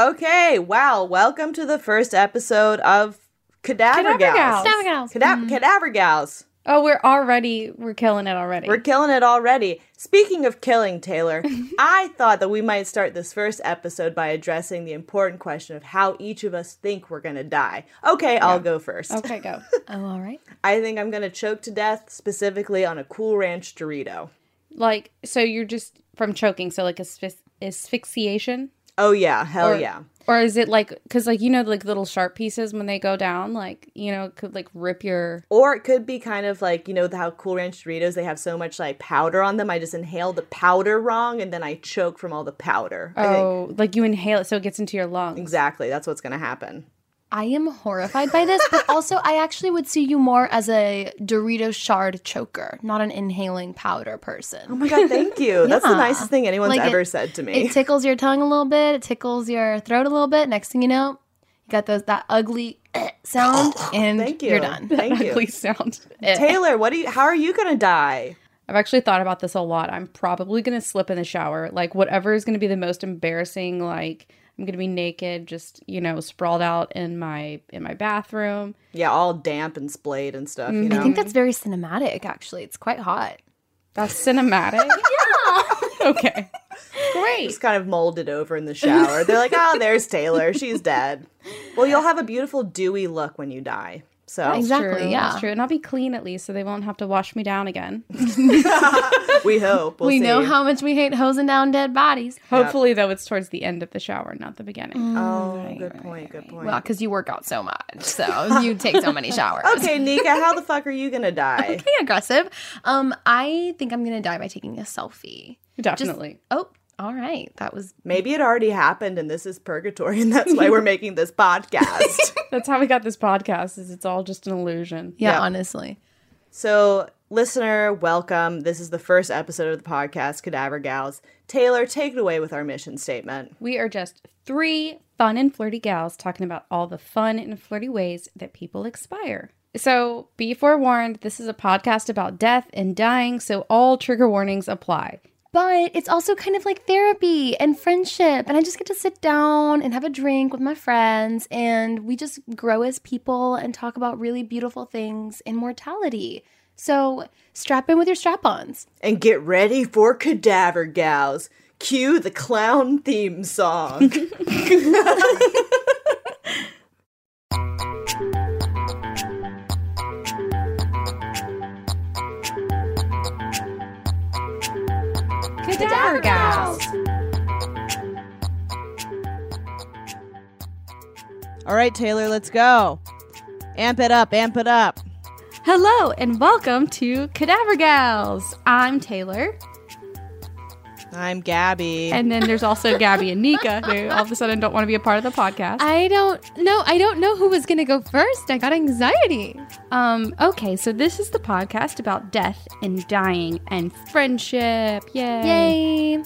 Okay, wow. Welcome to the first episode of Cadaver, Cadaver Gals. Gals. Cadaver Gals. Cada- Mhm. Cadaver Gals. Oh, we're already we're killing it already. We're killing it already. Speaking of killing, Taylor, I thought that we might start this first episode by addressing the important question of how each of us think we're going to die. Okay, I'll go first. Okay, go. Oh, all right. I think I'm going to choke to death specifically on a Cool Ranch Dorito. like so you're just from choking, so like asphy- asphyxiation? Oh, yeah. Hell or, yeah. Or is it like cuz like you know like little sharp pieces when they go down like, you know, it could like rip your Or it could be kind of like, you know, how Cool Ranch Doritos, they have so much like powder on them. I just inhale the powder wrong and then I choke from all the powder. Oh, like you inhale it so it gets into your lungs. exactly. That's what's going to happen. I am horrified by this, but also I actually would see you more as a Dorito shard choker, not an inhaling powder person. Oh my God, thank you. That's the nicest thing anyone's Like, ever it- said to me. It tickles your tongue a little bit, it tickles your throat a little bit. Next thing you know, you got those that ugly sound and Thank you. you're done. Thank you. Ugly sound. Taylor, what do you how are you going to die? I've actually thought about this a lot. I'm probably going to slip in the shower. Like whatever is going to be the most embarrassing like I'm going to be naked just, you know, sprawled out in my in my bathroom. Yeah, all damp and splayed and stuff, you know. I think that's very cinematic actually. It's quite hot. That's cinematic. yeah. okay. Great. just kind of molded over in the shower. They're like, "Oh, there's Taylor. She's dead." Well, you'll have a beautiful dewy look when you die. So That's Exactly, true, yeah. That's true. And I'll be clean at least so they won't have to wash me down again. we hope. We'll we see. know how much we hate hosing down dead bodies. Hopefully though it's towards the end of the shower, not the beginning. Oh, good point. Good point. Well, because you work out so much, so you take so many showers. okay, Nika, how the fuck are you gonna die? Okay, aggressive. Um, I think I'm gonna die by taking a selfie. Definitely. Oh, all right. That was Maybe it already happened and this is purgatory and that's why we're making this podcast. That's how we got this podcast is it's all just an illusion. yeah, Yeah. honestly. So, listener, welcome. This is the first episode of the podcast, Cadaver Gals. Taylor, take it away with our mission statement. We are just three fun and flirty gals talking about all the fun and flirty ways that people expire. So, be forewarned, this is a podcast about death and dying, so all trigger warnings apply. But it's also kind of like therapy and friendship. And I just get to sit down and have a drink with my friends, and we just grow as people and talk about really beautiful things in mortality. So strap in with your strap ons. And get ready for Cadaver Gals. Cue the clown theme song. All right, Taylor, let's go. Amp it up, amp it up. Hello and welcome to Cadaver Gals. I'm Taylor. I'm Gabby. And then there's also Gabby and Nika who all of a sudden don't want to be a part of the podcast. I don't know. I don't know who was going to go first. I got anxiety. Um, okay, so this is the podcast about death and dying and friendship. Yay. Yay.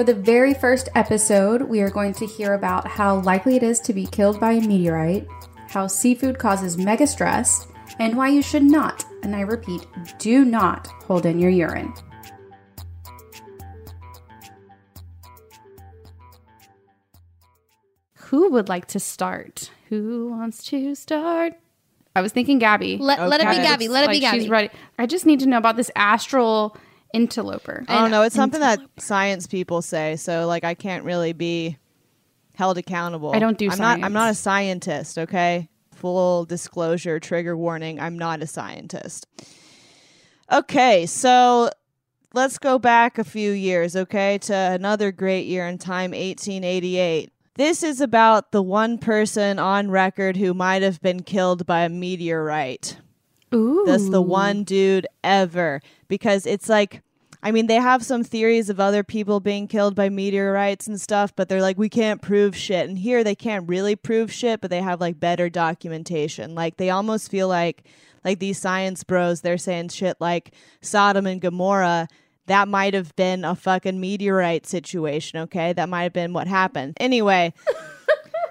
For the very first episode, we are going to hear about how likely it is to be killed by a meteorite, how seafood causes mega stress, and why you should not, and I repeat, do not hold in your urine. Who would like to start? Who wants to start? I was thinking Gabby. Let, let it be Gabby. Let it Like, be Gabby. She's ready. I just need to know about this astral interloper. I don't know. It's something that science people say, so like I can't really be held accountable. I don't do I'm not. I'm not a scientist. Okay. Full disclosure. Trigger warning. I'm not a scientist. Okay, so let's go back a few years. Okay, to another great year in time, 1888. This is about the one person on record who might have been killed by a meteorite. Ooh. That's the one dude ever. Because it's like, I mean, they have some theories of other people being killed by meteorites and stuff, but they're like, we can't prove shit. And here they can't really prove shit, but they have like better documentation. Like they almost feel like, like these science bros, they're saying shit like Sodom and Gomorrah. That might have been a fucking meteorite situation, okay? That might have been what happened. Anyway,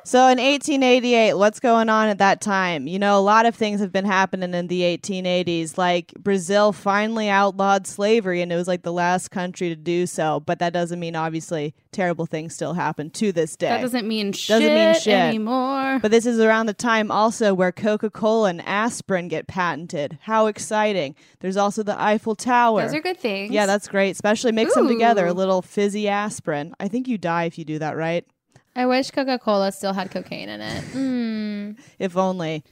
so in 1888, what's going on at that time? You know, a lot of things have been happening in the 1880s. Like Brazil finally outlawed slavery, and it was like the last country to do so. But that doesn't mean obviously terrible things still happen to this day. That doesn't mean shit, Doesn't mean shit. anymore. But this is around the time also where Coca Cola and aspirin get patented. How exciting! There's also the Eiffel Tower. Those are good things. Yeah, that's great. Especially mix them together. A little fizzy aspirin. I think you die if you do that, right? I wish Coca Cola still had cocaine in it. Mm. if only.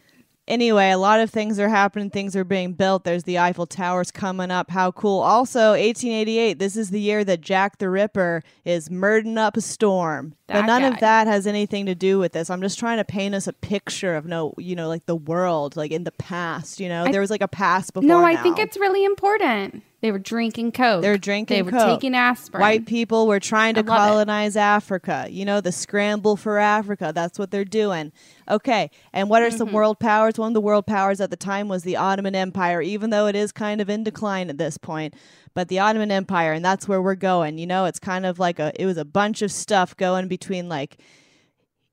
Anyway, a lot of things are happening. Things are being built. There's the Eiffel Towers coming up. How cool. Also, 1888, this is the year that Jack the Ripper is murdering up a storm. but none guy. of that has anything to do with this. I'm just trying to paint us a picture of no, you know, like the world, like in the past, you know. I- there was like a past before no, I think it's really important. They were drinking Coke. They were drinking coke. They were Coke. taking aspirin. White people were trying to love it. colonize Africa. You know, the scramble for Africa. That's what they're doing. Okay. And what are Mm-hmm. some world powers? One of the world powers at the time was the Ottoman Empire, even though it is kind of in decline at this point. But the Ottoman Empire, and that's where we're going. You know, it's kind of like a, it was a bunch of stuff going between like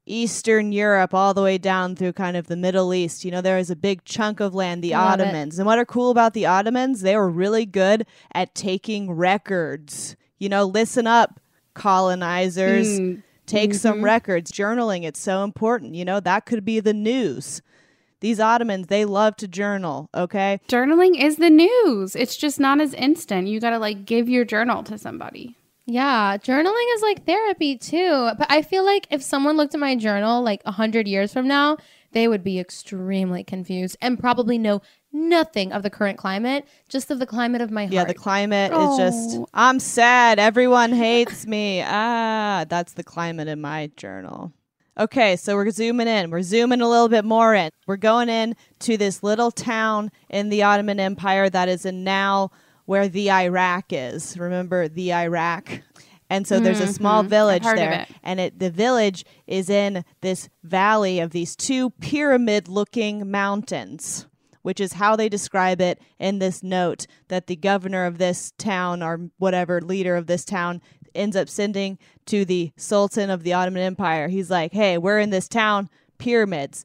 Eastern Europe all the way down through kind of the Middle East. You know, there was a big chunk of land, the Love it. Ottomans. And what are cool about the Ottomans? They were really good at taking records. You know, listen up, colonizers. Mm. Take Mm-hmm. some records. Journaling, it's so important. You know, that could be the news. These Ottomans, they love to journal, okay? Journaling is the news. It's just not as instant. You got to like give your journal to somebody. Yeah, journaling is like therapy too. But I feel like if someone looked at my journal like a hundred years from now, they would be extremely confused and probably know nothing of the current climate, just of the climate of my heart. Yeah, the climate is just, Oh. I'm sad. Everyone hates me. Ah, that's the climate in my journal. Okay, so we're zooming in. We're zooming a little bit more in. We're going in to this little town in the Ottoman Empire that is in now where the Iraq is. Remember the Iraq? And so there's a small Mhm. Village there. it. And it, the village is in this valley of these two pyramid looking mountains, which is how they describe it in this note that the governor of this town or whatever leader of this town ends up sending to the Sultan of the Ottoman Empire. He's like, hey, we're in this town, pyramids.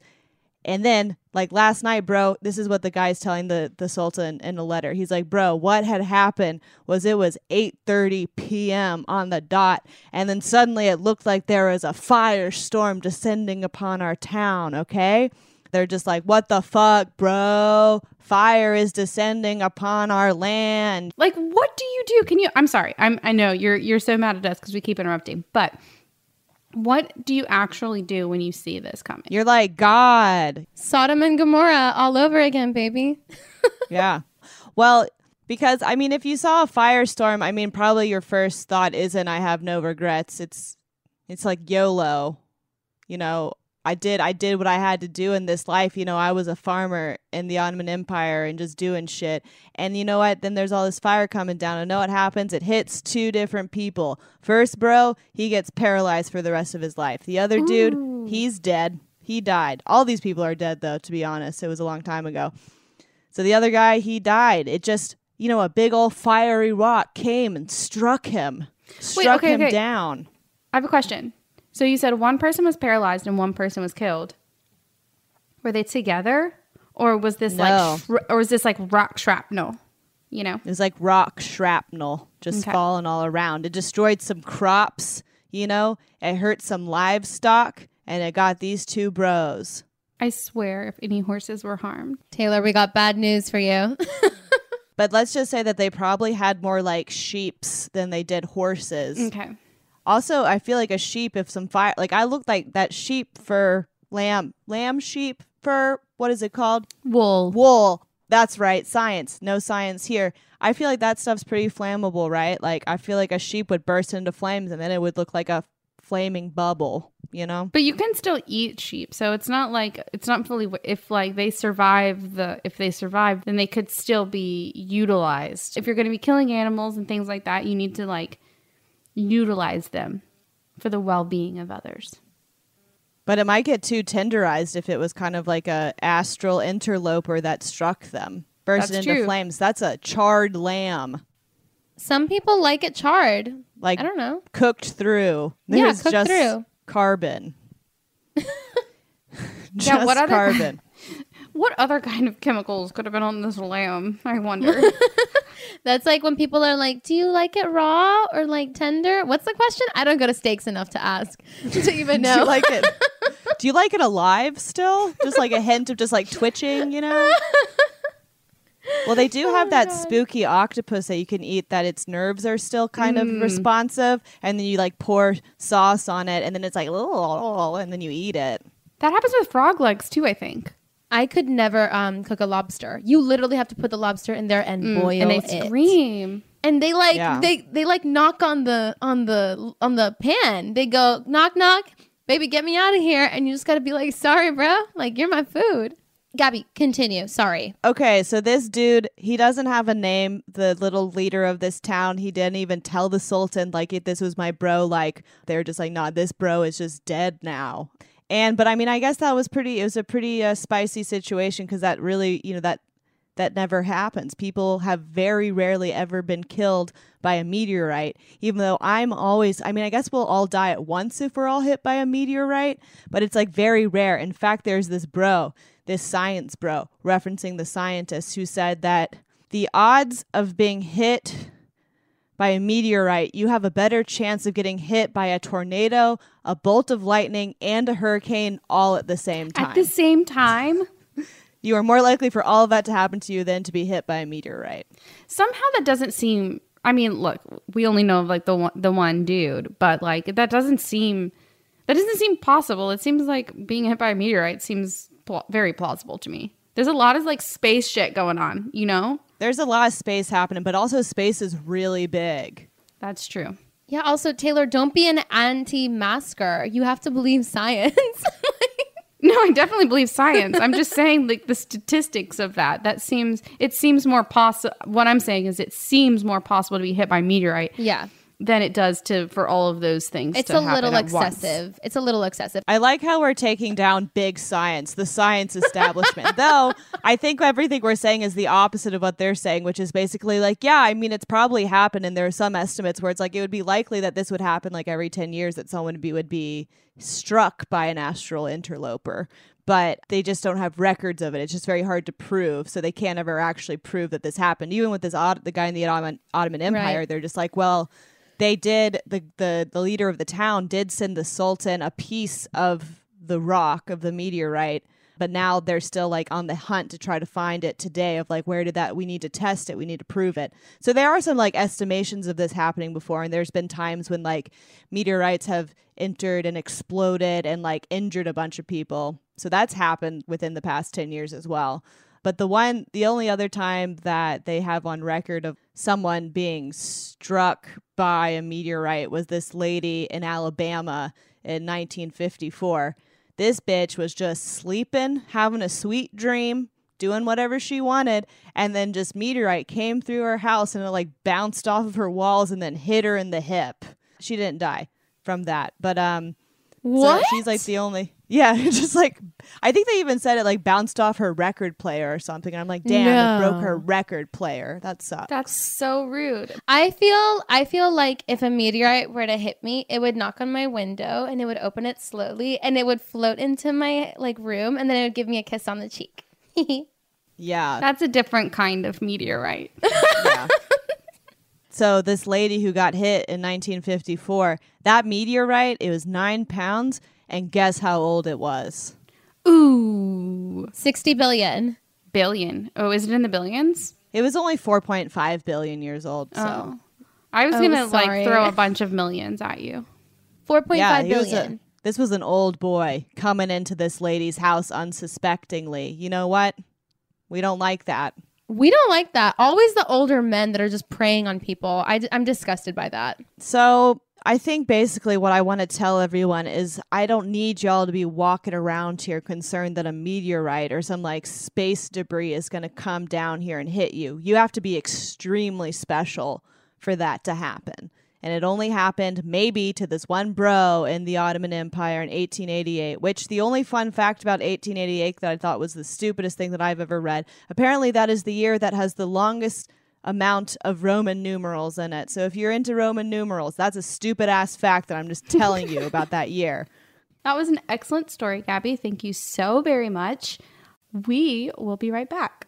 And then, like last night, bro, this is what the guy's telling the, the Sultan in a letter. He's like, bro, what had happened was it was 8.30 p.m. on the dot. And then suddenly it looked like there was a firestorm descending upon our town, okay? They're just like, what the fuck, bro? Fire is descending upon our land. Like, what do you do? Can you? I'm sorry. I'm. I know you're. You're so mad at us because we keep interrupting. But what do you actually do when you see this coming? You're like, God. Sodom and Gomorrah all over again, baby. yeah. Well, Because I mean, if you saw a firestorm, I mean, probably your first thought isn't "I have no regrets." It's it's like YOLO. You know, I did I did what I had to do in this life. You know, I was a farmer in the Ottoman Empire and just doing shit. And you know what? Then there's all this fire coming down. And know what happens? It hits two different people. First bro, he gets paralyzed for the rest of his life. The other dude, he's dead. He died. All these people are dead though, to be honest. It was a long time ago. So the other guy, he died. It just, you know, a big old fiery rock came and struck him. Struck okay, him okay. down. I have a question. So you said one person was paralyzed and one person was killed. Were they together, or was this No. like, sh- or was this like rock shrapnel? You know, It was like rock shrapnel just Okay. falling all around. It destroyed some crops, you know, it hurt some livestock, and it got these two bros. I swear, if any horses were harmed, Taylor, we got bad news for you. But let's just say that they probably had more like sheeps than they did horses. okay. Also, I feel like a sheep, if some fire, like I looked like that sheep for lamb, lamb sheep fur, what is it called? Wool. Wool. That's right. Science. No science here. I feel like that stuff's pretty flammable, right? Like I feel like a sheep would burst into flames and then it would look like a flaming bubble, you know? But you can still eat sheep, so it's not like it's not fully. If like they survive the, if they survive, then they could still be utilized. If you're going to be killing animals and things like that, you need to like utilize them for the well-being of others. But it might get too tenderized if it was kind of like a astral interloper that struck them. burst into true. flames. That's a charred lamb. Some people like it charred. Like I don't know. cooked through. Yeah, cooked just through. carbon. Yeah, just what other- carbon. What other kind of chemicals could have been on this lamb? I wonder. That's like when people are like, "Do you like it raw or like tender?" What's the question? I don't go to steaks enough to ask to even know. Do you like it? Do you like it alive still? Just like a hint of just like twitching, you know? Well, they do oh have that spooky octopus that you can eat that its nerves are still kind of mm. responsive, and then you like pour sauce on it, and then it's like, oh, and then you eat it. that happens with frog legs too. I think. I could never um, cook a lobster. You literally have to put the lobster in there and boil Mm, and they it. scream. And they like Yeah. they they like knock on the on the on the pan. They go knock knock, baby, get me out of here. And you just gotta be like, sorry, bro, like you're my food. Gabby, continue. Sorry. Okay, so this dude, he doesn't have a name. The little leader of this town, he didn't even tell the Sultan, like, if this was my bro. Like, they're just like, nah, this bro is just dead now. And, but I mean, I guess that was pretty, it was a pretty uh, spicy situation because that really, you know, that, that never happens. People have very rarely ever been killed by a meteorite, even though I'm always, I mean, I guess we'll all die at once if we're all hit by a meteorite, but it's like very rare. In fact, there's this bro, this science bro, referencing the scientist who said that the odds of being hit by a meteorite, you have a better chance of getting hit by a tornado, a bolt of lightning, and a hurricane all at the same time. At the same time, you are more likely for all of that to happen to you than to be hit by a meteorite. somehow that doesn't seem. I mean, look, we only know of like the one, the one dude, but like that doesn't seem. That doesn't seem possible. It seems like being hit by a meteorite seems pl- very plausible to me. There's a lot of like space shit going on, you know? There's a lot of space happening, but also space is really big. That's true. Yeah, also Taylor, don't be an anti-masker. You have to believe science. No, I definitely believe science. I'm just saying like the statistics of that. That seems it seems more possible. What I'm saying is it seems more possible to be hit by a meteorite yeah. Than it does to for all of those things. It's to a little at once. excessive. It's a little excessive. I like how we're taking down big science, the science establishment. Though I think everything we're saying is the opposite of what they're saying, which is basically like, yeah, I mean, it's probably happened, and there are some estimates where it's like it would be likely that this would happen like every ten years that someone would be would be struck by an astral interloper. But they just don't have records of it. It's just very hard to prove, so they can't ever actually prove that this happened. Even with this Ot- the guy in the Ottoman, Ottoman Empire, Right. they're just like, well, they did the, the the leader of the town did send the sultan a piece of the rock of the meteorite but now they're still like on the hunt to try to find it today of like where did that we need to test it we need to prove it. So there are some like estimations of this happening before and there's been times when like meteorites have entered and exploded and like injured a bunch of people. So that's happened within the past 10 years as well But the one, the only other time that they have on record of someone being struck by a meteorite was this lady in Alabama in 1954. This bitch was just sleeping, having a sweet dream, doing whatever she wanted, and then just meteorite came through her house and it like bounced off of her walls and then hit her in the hip. She didn't die from that, but um, What? So she's like the only. Yeah, just like I think they even said it like bounced off her record player or something. And I'm like, damn, it broke her record player. That sucks. That's so rude. I feel I feel like if a meteorite were to hit me, it would knock on my window and it would open it slowly and it would float into my like room and then it would give me a kiss on the cheek. yeah. That's a different kind of meteorite. So this lady who got hit in 1954, that meteorite, it was nine pounds, and guess how old it was? Ooh. 60 billion. Billion. Oh, is it in the billions? It was only 4.5 billion years old. So Oh. I was Oh, gonna like throw a bunch of millions at you. 4.5 yeah, billion. was a, this was an old boy coming into this lady's house unsuspectingly. You know what? We don't like that. We don't like that. Always the older men that are just preying on people. I, am disgusted by that. So I think basically what I want to tell everyone is I don't need y'all to be walking around here concerned that a meteorite or some like space debris is going to come down here and hit you. You have to be extremely special for that to happen. And it only happened maybe to this one bro in the Ottoman Empire in 1888, which the only fun fact about 1888 that I thought was the stupidest thing that I've ever read. Apparently, that is the year that has the longest amount of Roman numerals in it. So if you're into Roman numerals, that's a stupid ass fact that I'm just telling you about that year. That was an excellent story, Gabby. Thank you so very much. We will be right back.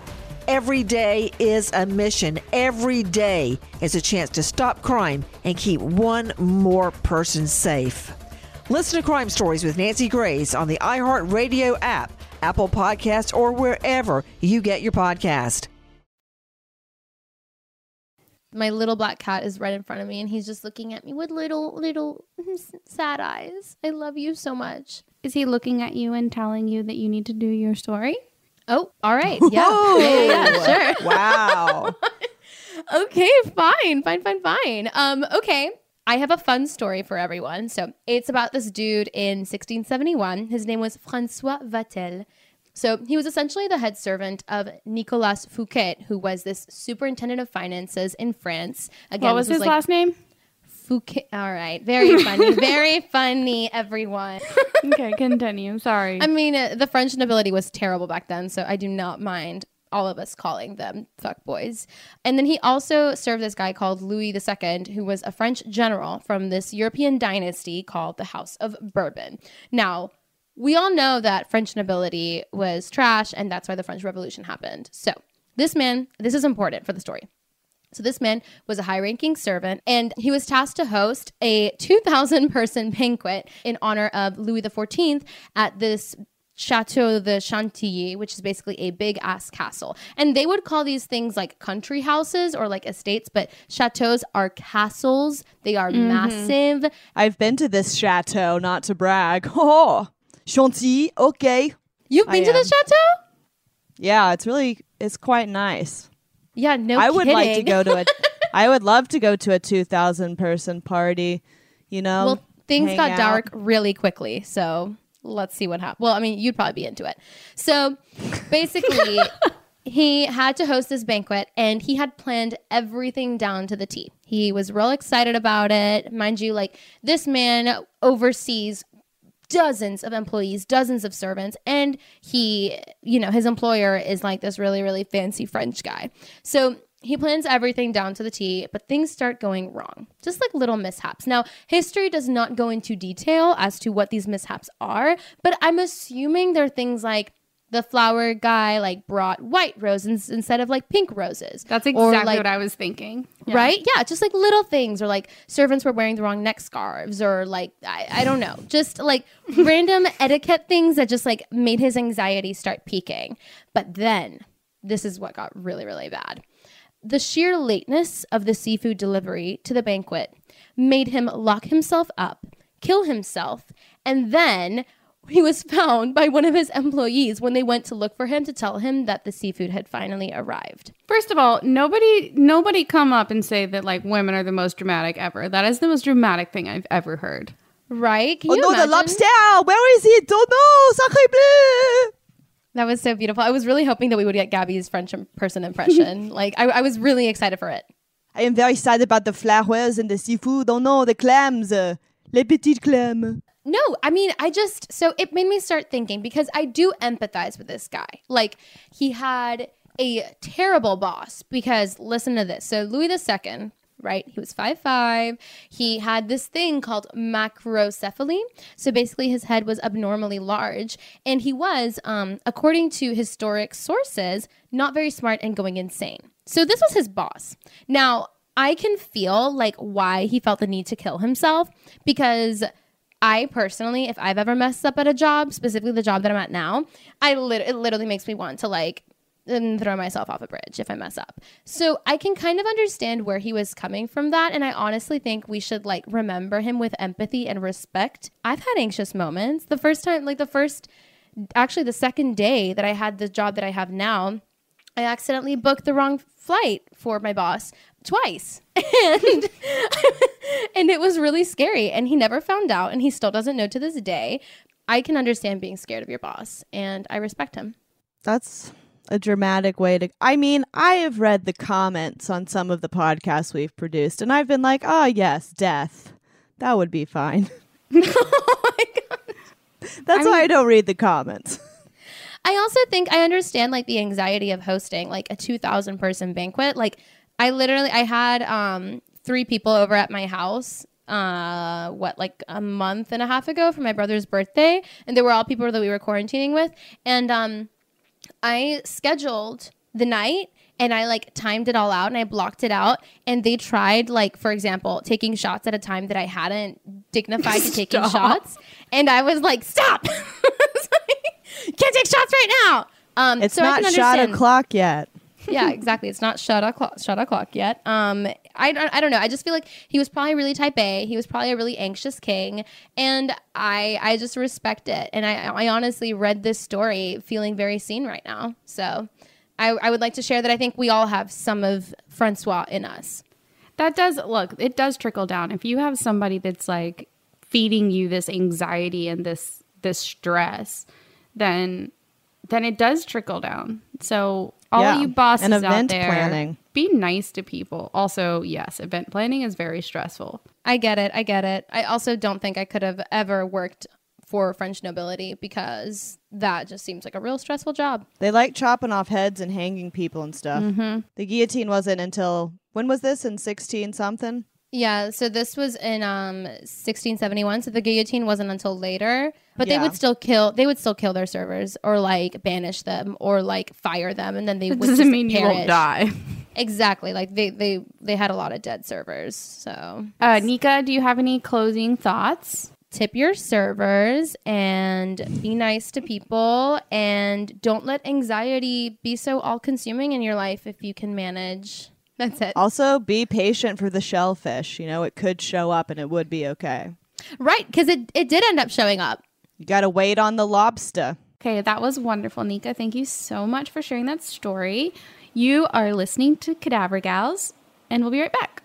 Every day is a mission. Every day is a chance to stop crime and keep one more person safe. Listen to Crime Stories with Nancy Grace on the iHeartRadio app, Apple Podcasts, or wherever you get your podcast. My little black cat is right in front of me and he's just looking at me with little, little sad eyes. I love you so much. Is he looking at you and telling you that you need to do your story? Oh, all right. Yeah. yeah, yeah, sure. Wow. okay, fine, fine, fine, fine. Um, okay. I have a fun story for everyone. So it's about this dude in 1671. His name was Francois Vatel. So he was essentially the head servant of Nicolas Fouquet, who was this superintendent of finances in France. Again, what was his like last name? Fouquet. All right. Very funny. very funny, everyone. okay, continue. Sorry. I mean, uh, the French nobility was terrible back then, so I do not mind all of us calling them fuck boys. And then he also served this guy called Louis II, who was a French general from this European dynasty called the House of Bourbon. Now, we all know that French nobility was trash, and that's why the French Revolution happened. So, this man, this is important for the story. So, this man was a high ranking servant, and he was tasked to host a 2,000 person banquet in honor of Louis XIV at this Chateau de Chantilly, which is basically a big ass castle. And they would call these things like country houses or like estates, but chateaus are castles. They are mm-hmm. massive. I've been to this chateau, not to brag. Oh, Chantilly, okay. You've been I to am. the chateau? Yeah, it's really it's quite nice. Yeah, no I would like to go to a I would love to go to a 2000 person party, you know. Well, things got out. dark really quickly, so let's see what happens. Well, I mean, you'd probably be into it. So basically, he had to host this banquet and he had planned everything down to the T. He was real excited about it. Mind you, like this man oversees dozens of employees, dozens of servants, and he, you know, his employer is like this really, really fancy French guy. So he plans everything down to the T, but things start going wrong, just like little mishaps. Now, history does not go into detail as to what these mishaps are, but I'm assuming they're things like the flower guy like brought white roses instead of like pink roses. That's exactly like, what I was thinking. Yeah. Right? Yeah, just like little things, or like servants were wearing the wrong neck scarves, or like I, I don't know, just like random etiquette things that just like made his anxiety start peaking. But then this is what got really, really bad. The sheer lateness of the seafood delivery to the banquet made him lock himself up, kill himself, and then he was found by one of his employees when they went to look for him to tell him that the seafood had finally arrived. First of all, nobody nobody come up and say that like women are the most dramatic ever. That is the most dramatic thing I've ever heard. Right? Can oh no, imagine? the lobster! Where is it? Oh no, sacre bleu! That was so beautiful. I was really hoping that we would get Gabby's French person impression. like, I, I, was really excited for it. I am very excited about the flowers and the seafood. Oh no, the clams, uh, les petites clams. No, I mean, I just, so it made me start thinking because I do empathize with this guy. Like, he had a terrible boss because listen to this. So, Louis II right? He was five five. He had this thing called macrocephaly. So basically, his head was abnormally large. And he was, um, according to historic sources, not very smart and going insane. So this was his boss. Now, I can feel like why he felt the need to kill himself because I personally, if I've ever messed up at a job, specifically the job that I'm at now, I lit- it literally makes me want to like throw myself off a bridge if I mess up. So I can kind of understand where he was coming from that. And I honestly think we should like remember him with empathy and respect. I've had anxious moments. The first time, like the first, actually, the second day that I had the job that I have now, I accidentally booked the wrong flight for my boss twice. And and it was really scary and he never found out and he still doesn't know to this day. I can understand being scared of your boss and I respect him. That's a dramatic way to. I mean, I have read the comments on some of the podcasts we've produced, and I've been like, oh, yes, death. That would be fine. oh my god. That's I why I don't read the comments. I also think I understand like the anxiety of hosting like a 2000 person banquet. Like I literally I had um 3 people over at my house uh what like a month and a half ago for my brother's birthday and they were all people that we were quarantining with. And um I scheduled the night and I like timed it all out and I blocked it out and they tried like for example taking shots at a time that I hadn't dignified to taking shots. And I was like stop can't take shots right now um It's so I not can shot o'clock yet. yeah, exactly. It's not shut o'clock, shut o'clock yet. Um, I don't, I don't know. I just feel like he was probably really type A. He was probably a really anxious king, and I, I just respect it. And I, I honestly read this story feeling very seen right now. So, I, I would like to share that I think we all have some of Francois in us. That does look, it does trickle down. If you have somebody that's like feeding you this anxiety and this this stress, then then it does trickle down. So all Yeah, you bosses and out event there, planning. be nice to people. Also, yes, event planning is very stressful. I get it. I get it. I also don't think I could have ever worked for French nobility because that just seems like a real stressful job. They like chopping off heads and hanging people and stuff. Mhm. The guillotine wasn't until when was this in sixteen something? Yeah, so this was in um 1671, so the guillotine wasn't until later, but they would still kill they would still kill their servers or like banish them or like fire them and then they That would doesn't just mean you won't perish. die. Exactly. Like they they they had a lot of dead servers. So, Uh, Nika, do you have any closing thoughts? tip your servers and be nice to people and don't let anxiety be so all-consuming in your life if you can manage. That's it. Also, be patient for the shellfish. You know, it could show up and it would be okay. Right, because it, it did end up showing up. You got to wait on the lobster. Okay, that was wonderful, Nika. Thank you so much for sharing that story. You are listening to Cadaver Gals, and we'll be right back.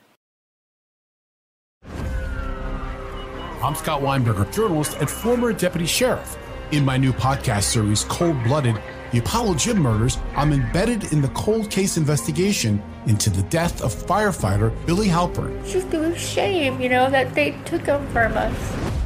I'm Scott Weinberger, journalist and former deputy sheriff. In my new podcast series, Cold Blooded The Apollo Gym Murders, I'm embedded in the cold case investigation into the death of firefighter Billy Halpern. Just a shame, you know, that they took him from us.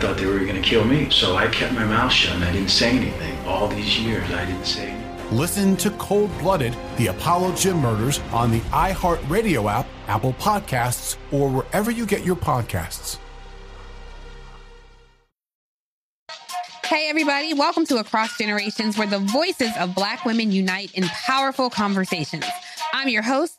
Thought they were going to kill me, so I kept my mouth shut and I didn't say anything. All these years, I didn't say anything. Listen to Cold Blooded, the Apollo Gym Murders on the iHeartRadio app, Apple Podcasts, or wherever you get your podcasts. Hey, everybody, welcome to Across Generations, where the voices of Black women unite in powerful conversations. I'm your host,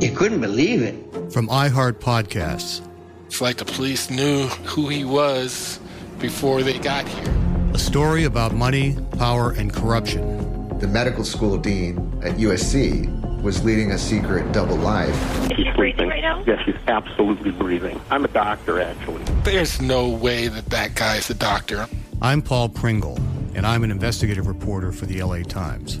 You couldn't believe it. From iHeart Podcasts. It's like the police knew who he was before they got here. A story about money, power, and corruption. The medical school dean at USC was leading a secret double life. She's sleeping right now? Yes, she's absolutely breathing. I'm a doctor, actually. There's no way that that guy's a doctor. I'm Paul Pringle, and I'm an investigative reporter for the LA Times.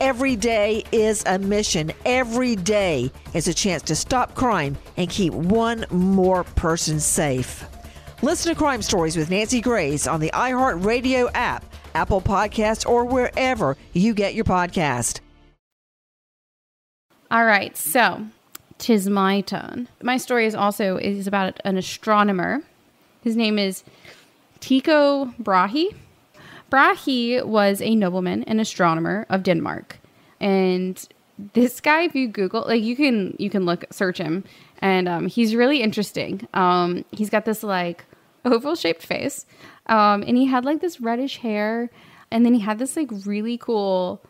Every day is a mission. Every day is a chance to stop crime and keep one more person safe. Listen to Crime Stories with Nancy Grace on the iHeartRadio app, Apple Podcasts, or wherever you get your podcast. All right, so tis my turn. My story is also is about an astronomer. His name is Tycho Brahe. Brahe was a nobleman and astronomer of Denmark, and this guy, if you Google, like you can you can look search him, and um, he's really interesting. Um, he's got this like oval shaped face, um, and he had like this reddish hair, and then he had this like really cool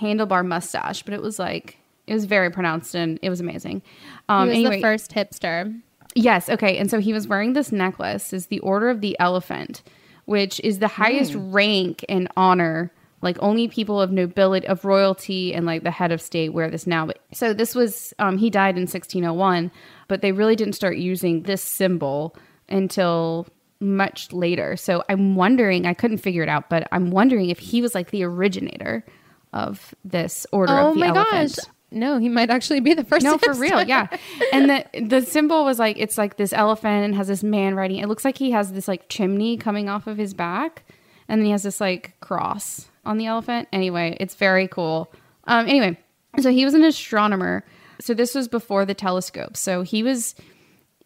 handlebar mustache, but it was like it was very pronounced and it was amazing. Um, he was anyway, the first hipster. Yes. Okay. And so he was wearing this necklace, is the Order of the Elephant, which is the highest Mm. rank and honor. Like only people of nobility, of royalty, and like the head of state wear this now. But so this was, um, he died in 1601, but they really didn't start using this symbol until much later. So I'm wondering, I couldn't figure it out, but I'm wondering if he was like the originator of this Order oh of the my Elephant. gosh. No, he might actually be the first. No, for real, yeah. And the the symbol was like it's like this elephant and has this man riding. It looks like he has this like chimney coming off of his back, and then he has this like cross on the elephant. Anyway, it's very cool. Um, anyway, so he was an astronomer. So this was before the telescope. So he was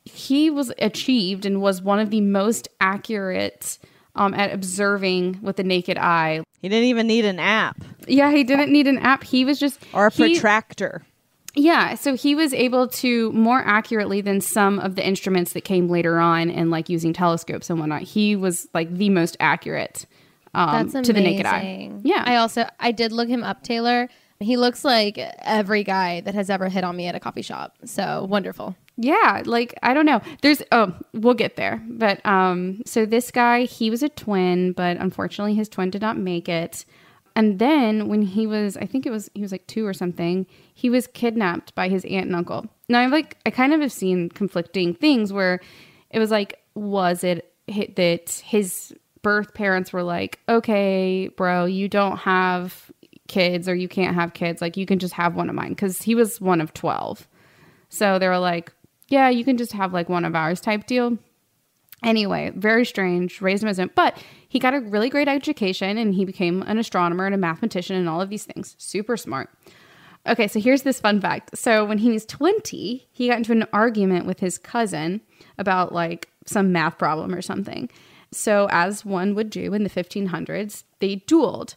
he was achieved and was one of the most accurate um, at observing with the naked eye. He didn't even need an app. Yeah, he didn't need an app. He was just or a he- protractor. Yeah, so he was able to more accurately than some of the instruments that came later on and like using telescopes and whatnot. He was like the most accurate um, That's amazing. to the naked eye. Yeah. I also I did look him up, Taylor. He looks like every guy that has ever hit on me at a coffee shop. So wonderful. Yeah, like I don't know. There's oh, we'll get there. But um so this guy, he was a twin, but unfortunately his twin did not make it. And then when he was I think it was he was like 2 or something, he was kidnapped by his aunt and uncle. Now I like I kind of have seen conflicting things where it was like was it that his birth parents were like, "Okay, bro, you don't have kids or you can't have kids. Like you can just have one of mine cuz he was one of 12." So they were like, yeah, you can just have like one of ours type deal. Anyway, very strange, raised him as a, but he got a really great education and he became an astronomer and a mathematician and all of these things. Super smart. Okay, so here's this fun fact. So when he was 20, he got into an argument with his cousin about like some math problem or something. So as one would do in the 1500s, they dueled.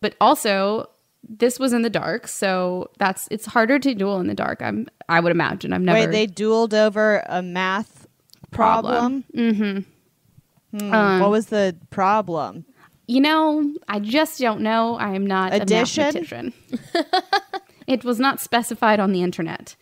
But also this was in the dark, so that's it's harder to duel in the dark. I'm I would imagine. I've never Wait, they dueled over a math problem. Mm-hmm. Hmm, Um, what was the problem? you know, I just don't know. I am not Addition? a mathematician. it was not specified on the internet.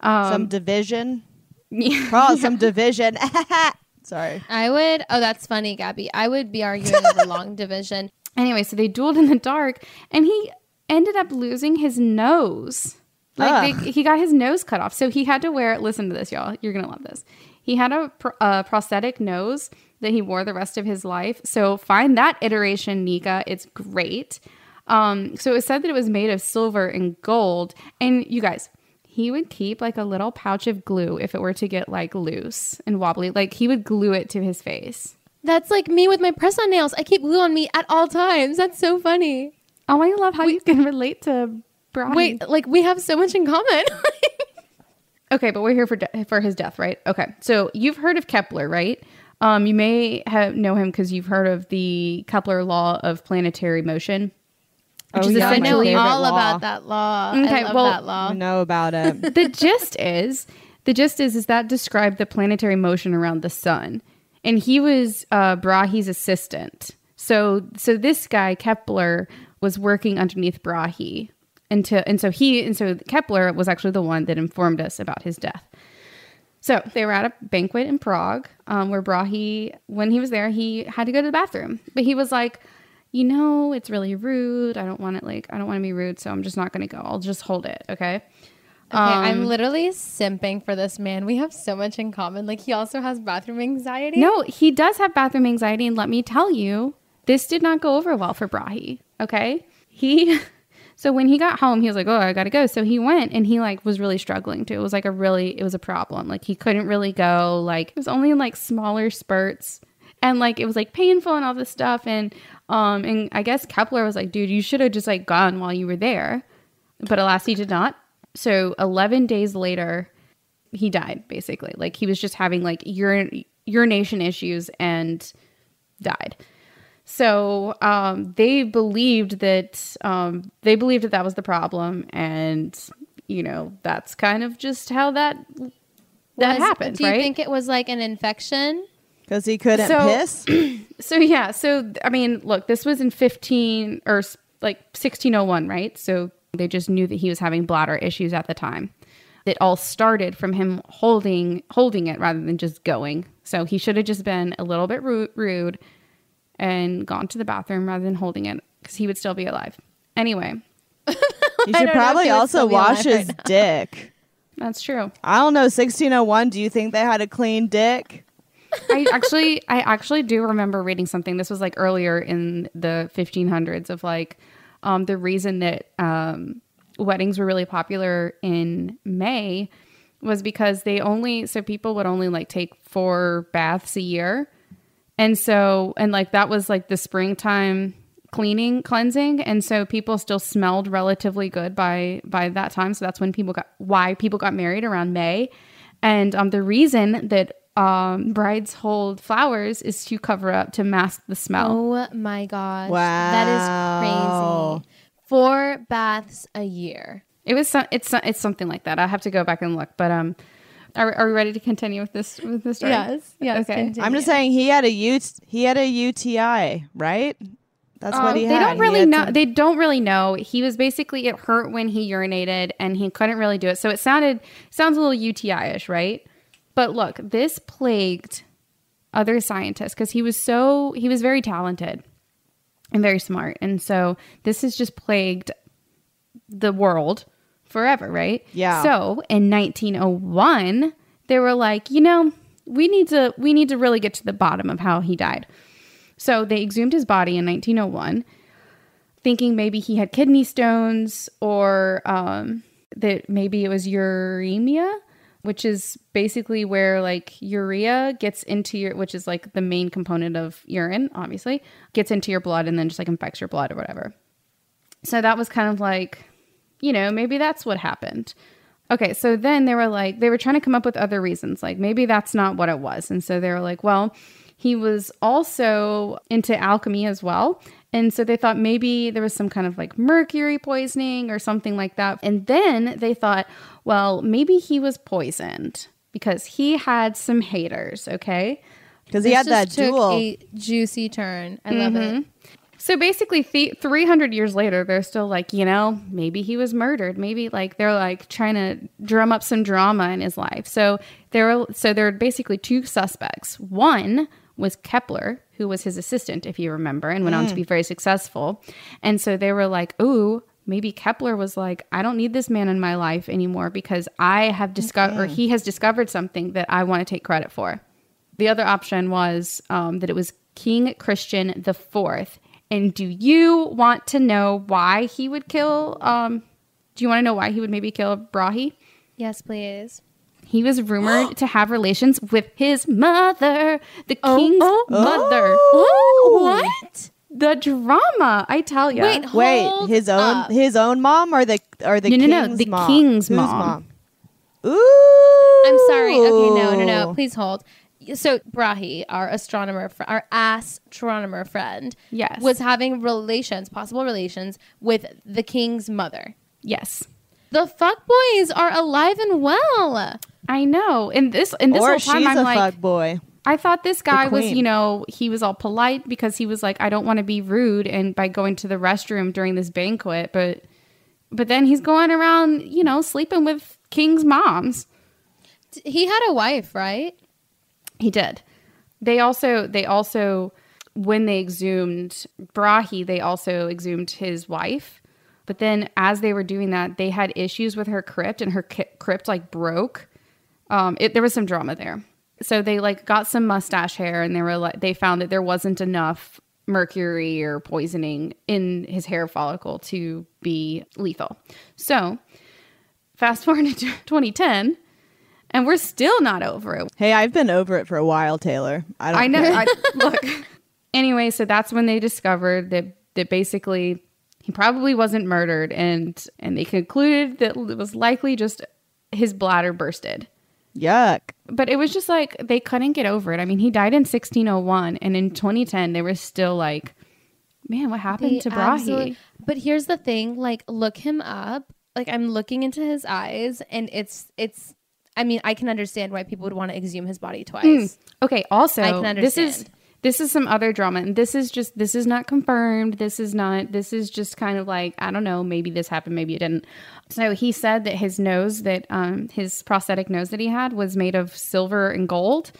Um, some division. Yeah. Oh, some division. Sorry. I would. Oh, that's funny, Gabby. I would be arguing over long division. Anyway, so they dueled in the dark, and he ended up losing his nose. Like they, he got his nose cut off, so he had to wear. Listen to this, y'all. You're gonna love this. He had a, pr- a prosthetic nose that he wore the rest of his life. So find that iteration, Nika. It's great. Um, so it was said that it was made of silver and gold. And you guys, he would keep like a little pouch of glue if it were to get like loose and wobbly. Like he would glue it to his face. That's like me with my press on nails. I keep glue on me at all times. That's so funny. Oh, I love how you can relate to Brian. Wait, like we have so much in common. Okay, but we're here for de- for his death, right? Okay, so you've heard of Kepler, right? Um, you may have know him because you've heard of the Kepler law of planetary motion, which Oh, is yeah, my essentially favorite all law. about that law. Okay, I love well- that law. Know about it. the gist is the gist is is that described the planetary motion around the sun, and he was uh, Brahe's assistant. So so this guy Kepler was working underneath Brahe, and to, and so he and so Kepler was actually the one that informed us about his death. So they were at a banquet in Prague, um, where Brahe, when he was there, he had to go to the bathroom, but he was like, you know, it's really rude. I don't want it like I don't want to be rude, so I'm just not going to go. I'll just hold it, okay? Okay, I'm Um, literally simping for this man. We have so much in common. Like he also has bathroom anxiety. No, he does have bathroom anxiety, and let me tell you, this did not go over well for Brahe. Okay, he. So when he got home, he was like, "Oh, I gotta go." So he went, and he like was really struggling too. It was like a really, it was a problem. Like he couldn't really go. Like it was only in like smaller spurts, and like it was like painful and all this stuff. And um, and I guess Kepler was like, "Dude, you should have just like gone while you were there," but alas, he did not. So eleven days later, he died basically like he was just having like urin- urination issues and died so um, they believed that um, they believed that that was the problem and you know that's kind of just how that that Was- happened Do you right think it was like an infection? Because he couldn't So- piss. so yeah so i mean look this was in 15 or like 1601 right so they just knew that he was having bladder issues at the time it all started from him holding holding it rather than just going so he should have just been a little bit rude, rude and gone to the bathroom rather than holding it because he would still be alive anyway You should don't know if probably he also wash his right dick. that's true I don't know. 1601. Do you think they had a clean dick? I actually I actually do remember reading something. This was like earlier in the 1500s of like um, the reason that um, weddings were really popular in May was because they only so people would only like take four baths a year. And so and like that was like the springtime cleaning cleansing and so people still smelled relatively good by by that time so that's when people got why people got married around May and um the reason that um brides hold flowers is to cover up to mask the smell Oh my gosh. Wow. That is crazy. Four baths a year. it was some, it's it's something like that i have to go back and look but um are, are we ready to continue with this with this story Yes, yes, okay continue. I'm just saying he had a U- he had a UTI, right? That's what Um, he they had. don't really had know. some- They don't really know. He was basically it hurt when he urinated, and he couldn't really do it. So it sounded sounds a little UTI-ish, right? But look, this plagued other scientists because he was so he was very talented and very smart, and so this has just plagued the world forever, right? Yeah. So in 1901, they were like, you know, we need to we need to really get to the bottom of how he died. So they exhumed his body in 1901, thinking maybe he had kidney stones or um, that maybe it was uremia, which is basically where like urea gets into your, which is like the main component of urine, obviously, gets into your blood and then just like infects your blood or whatever. So that was kind of like, you know, maybe that's what happened. Okay, so then they were like, they were trying to come up with other reasons. Like maybe that's not what it was. And so they were like, well, he was also into alchemy as well. And so they thought maybe there was some kind of like mercury poisoning or something like that. And then they thought, well, maybe he was poisoned because he had some haters, okay? because he had that took duel. A juicy turn. I love it. Mm-hmm. So basically, th- 300 years later, they're still like, you know, maybe he was murdered. Maybe like they're like trying to drum up some drama in his life. So there, were, so there are basically two suspects. One was Kepler, who was his assistant, if you remember, and went on to Mm. be very successful. And so they were like, ooh. Maybe Kepler was like, I don't need this man in my life anymore because I have discovered, or he has discovered something that I want to take credit for. The other option was um, that it was King Christian the Fourth. And do you want to know why he would kill? Um, do you want to know why he would maybe kill Brahe? Yes, please. He was rumored to have relations with his mother, the king's oh. mother. Oh. What? The drama, I tell you. Wait, Wait, hold his own up. his own mom or the or the king's mom. No, no, no, the mom? king's Whose mom. Ooh. I'm sorry. Okay, no, no, no. Please hold. So Brahe, our astronomer, fr- our astronomer friend, Yes. was having relations, possible relations with the king's mother. Yes. The fuck boys are alive and well. I know. And this and this or whole time she's I'm a like fuck boy. I thought this guy was, you know, he was all polite because he was like, I don't want to be rude and by going to the restroom during this banquet, but but then he's going around, you know, sleeping with king's moms. He had a wife, right? He did. They also they also when they exhumed Brahe, they also exhumed his wife. But then as they were doing that, they had issues with her crypt and her crypt like broke. Um it, there was some drama there. So they like got some mustache hair and they were like they found that there wasn't enough mercury or poisoning in his hair follicle to be lethal. So fast forward to 2010 and we're still not over it. Hey, I've been over it for a while, Taylor. I don't. I know. I, look. Anyway, so that's when they discovered that that basically he probably wasn't murdered, and and they concluded that it was likely just his bladder bursted. Yuck. But it was just like they couldn't get over it. I mean, he died in 1601, and in 2010 they were still like, "Man, what happened They to Brahe?" absolute- But here's the thing: like, look him up. Like, I'm looking into his eyes, and it's it's. I mean, I can understand why people would want to exhume his body twice. Mm. Okay. Also, I can this is this is some other drama, and this is just this is not confirmed. This is not. This is just kind of like I don't know. Maybe this happened. Maybe it didn't. So he said that his nose, that um, his prosthetic nose that he had, was made of silver and gold.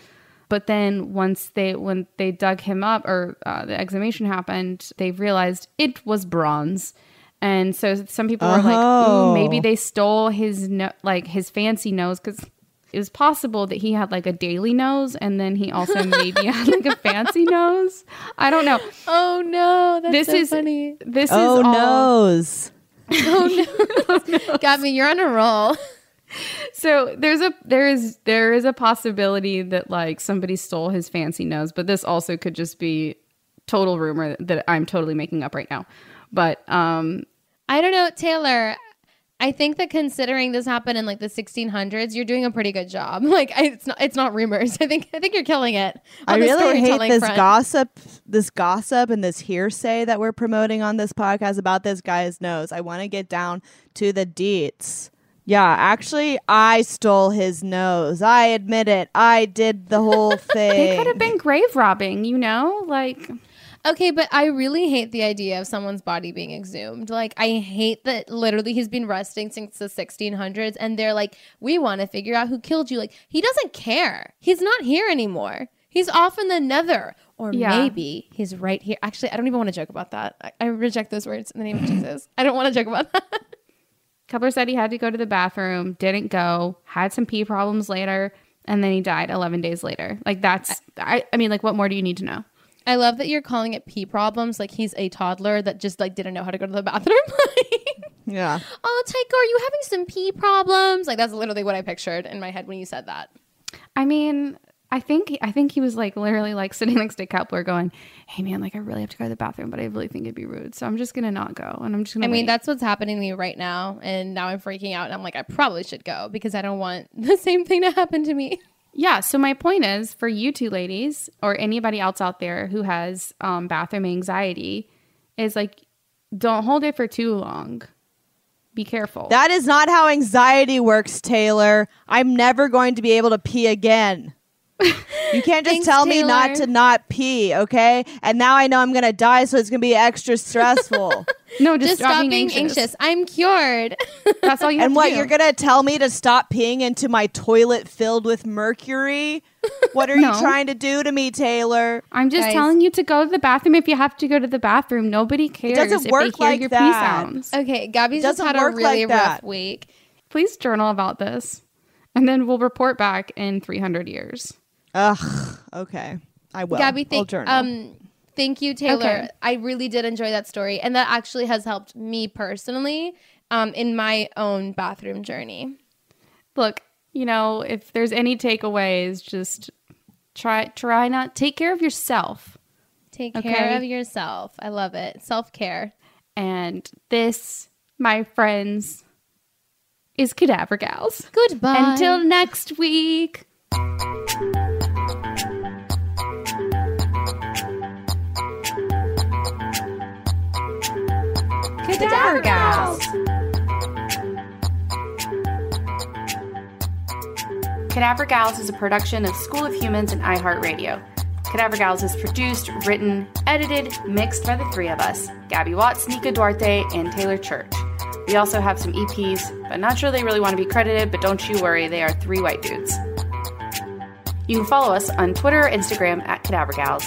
But then once they when they dug him up or uh, the exhumation happened, they realized it was bronze. And so some people were like, Oh. "Ooh, maybe they stole his no- like his fancy nose because it was possible that he had like a daily nose and then he also maybe had like a fancy nose. I don't know. Oh no, that's this so is funny. This oh is all, noes. Oh no, got me. You're on a roll. So there's a there is there is a possibility that like somebody stole his fancy nose, but this also could just be total rumor that I'm totally making up right now. But um I don't know, Taylor. I think that considering this happened in like the 1600s, you're doing a pretty good job. Like, I, it's not it's not rumors. I think I think you're killing it. I really hate this front. gossip, this gossip, and this hearsay that we're promoting on this podcast about this guy's nose. I want to get down to the deets. Yeah, actually, I stole his nose. I admit it. I did the whole thing. they could have been grave robbing, you know? Like Okay, but I really hate the idea of someone's body being exhumed. Like, I hate that literally he's been resting since the 1600s, and they're like, we want to figure out who killed you. Like, he doesn't care. He's not here anymore. He's off in the nether. Or Yeah. maybe he's right here. Actually, I don't even want to joke about that. I, I reject those words in the name of Jesus. I don't want to joke about that. Kepler said he had to go to the bathroom, didn't go, had some pee problems later, and then he died 11 days later. Like that's I I mean like what more do you need to know? I love that you're calling it pee problems. Like he's a toddler that just like didn't know how to go to the bathroom. yeah. oh, Tycho, are you having some pee problems? Like that's literally what I pictured in my head when you said that. I mean, I think I think he was like literally like sitting next to Kepler going, "Hey man, like I really have to go to the bathroom, but I really think it'd be rude. So I'm just going to not go and I'm just going to. I to mean, that's what's happening to me right now, and now I'm freaking out, and I'm like, I probably should go because I don't want the same thing to happen to me. Yeah. So my point is for you two ladies or anybody else out there who has um, bathroom anxiety, is like don't hold it for too long. Be careful. That is not how anxiety works, Taylor. I'm never going to be able to pee again. You can't just Thanks, tell me not to not pee, okay? And now I know I'm gonna die, so it's gonna be extra stressful. no, Just, stop being anxious. I'm cured. That's all you have and to what do. you're gonna tell me to stop peeing into my toilet filled with mercury? What are No. you trying to do to me, Taylor? I'm just Guys. telling you to go to the bathroom if you have to go to the bathroom. Nobody cares It doesn't if work they hear like your that. pee sounds. Okay, Gabby's just had a really like rough week. Please journal about this, and then we'll report back in 300 years. Ugh. Okay, I will. Gabby, thank journal. um thank you, Taylor. Okay. I really did enjoy that story, and that actually has helped me personally um, in my own bathroom journey. Look, you know, if there's any takeaways, just try try not take care of yourself. Take Okay. care of yourself. I love it. Self care. And this, my friends, is Cadaver Gals. Goodbye. Until next week. Cadaver Gals. Cadaver Gals is a production of School of Humans and iHeartRadio. Cadaver Gals is produced, written, edited, mixed by the three of us Gabby Watts, Nika Duarte, and Taylor Church. We also have some EPs, but not sure they really want to be credited, but don't you worry, they are three white dudes. You can follow us on Twitter or Instagram at Cadaver Gals.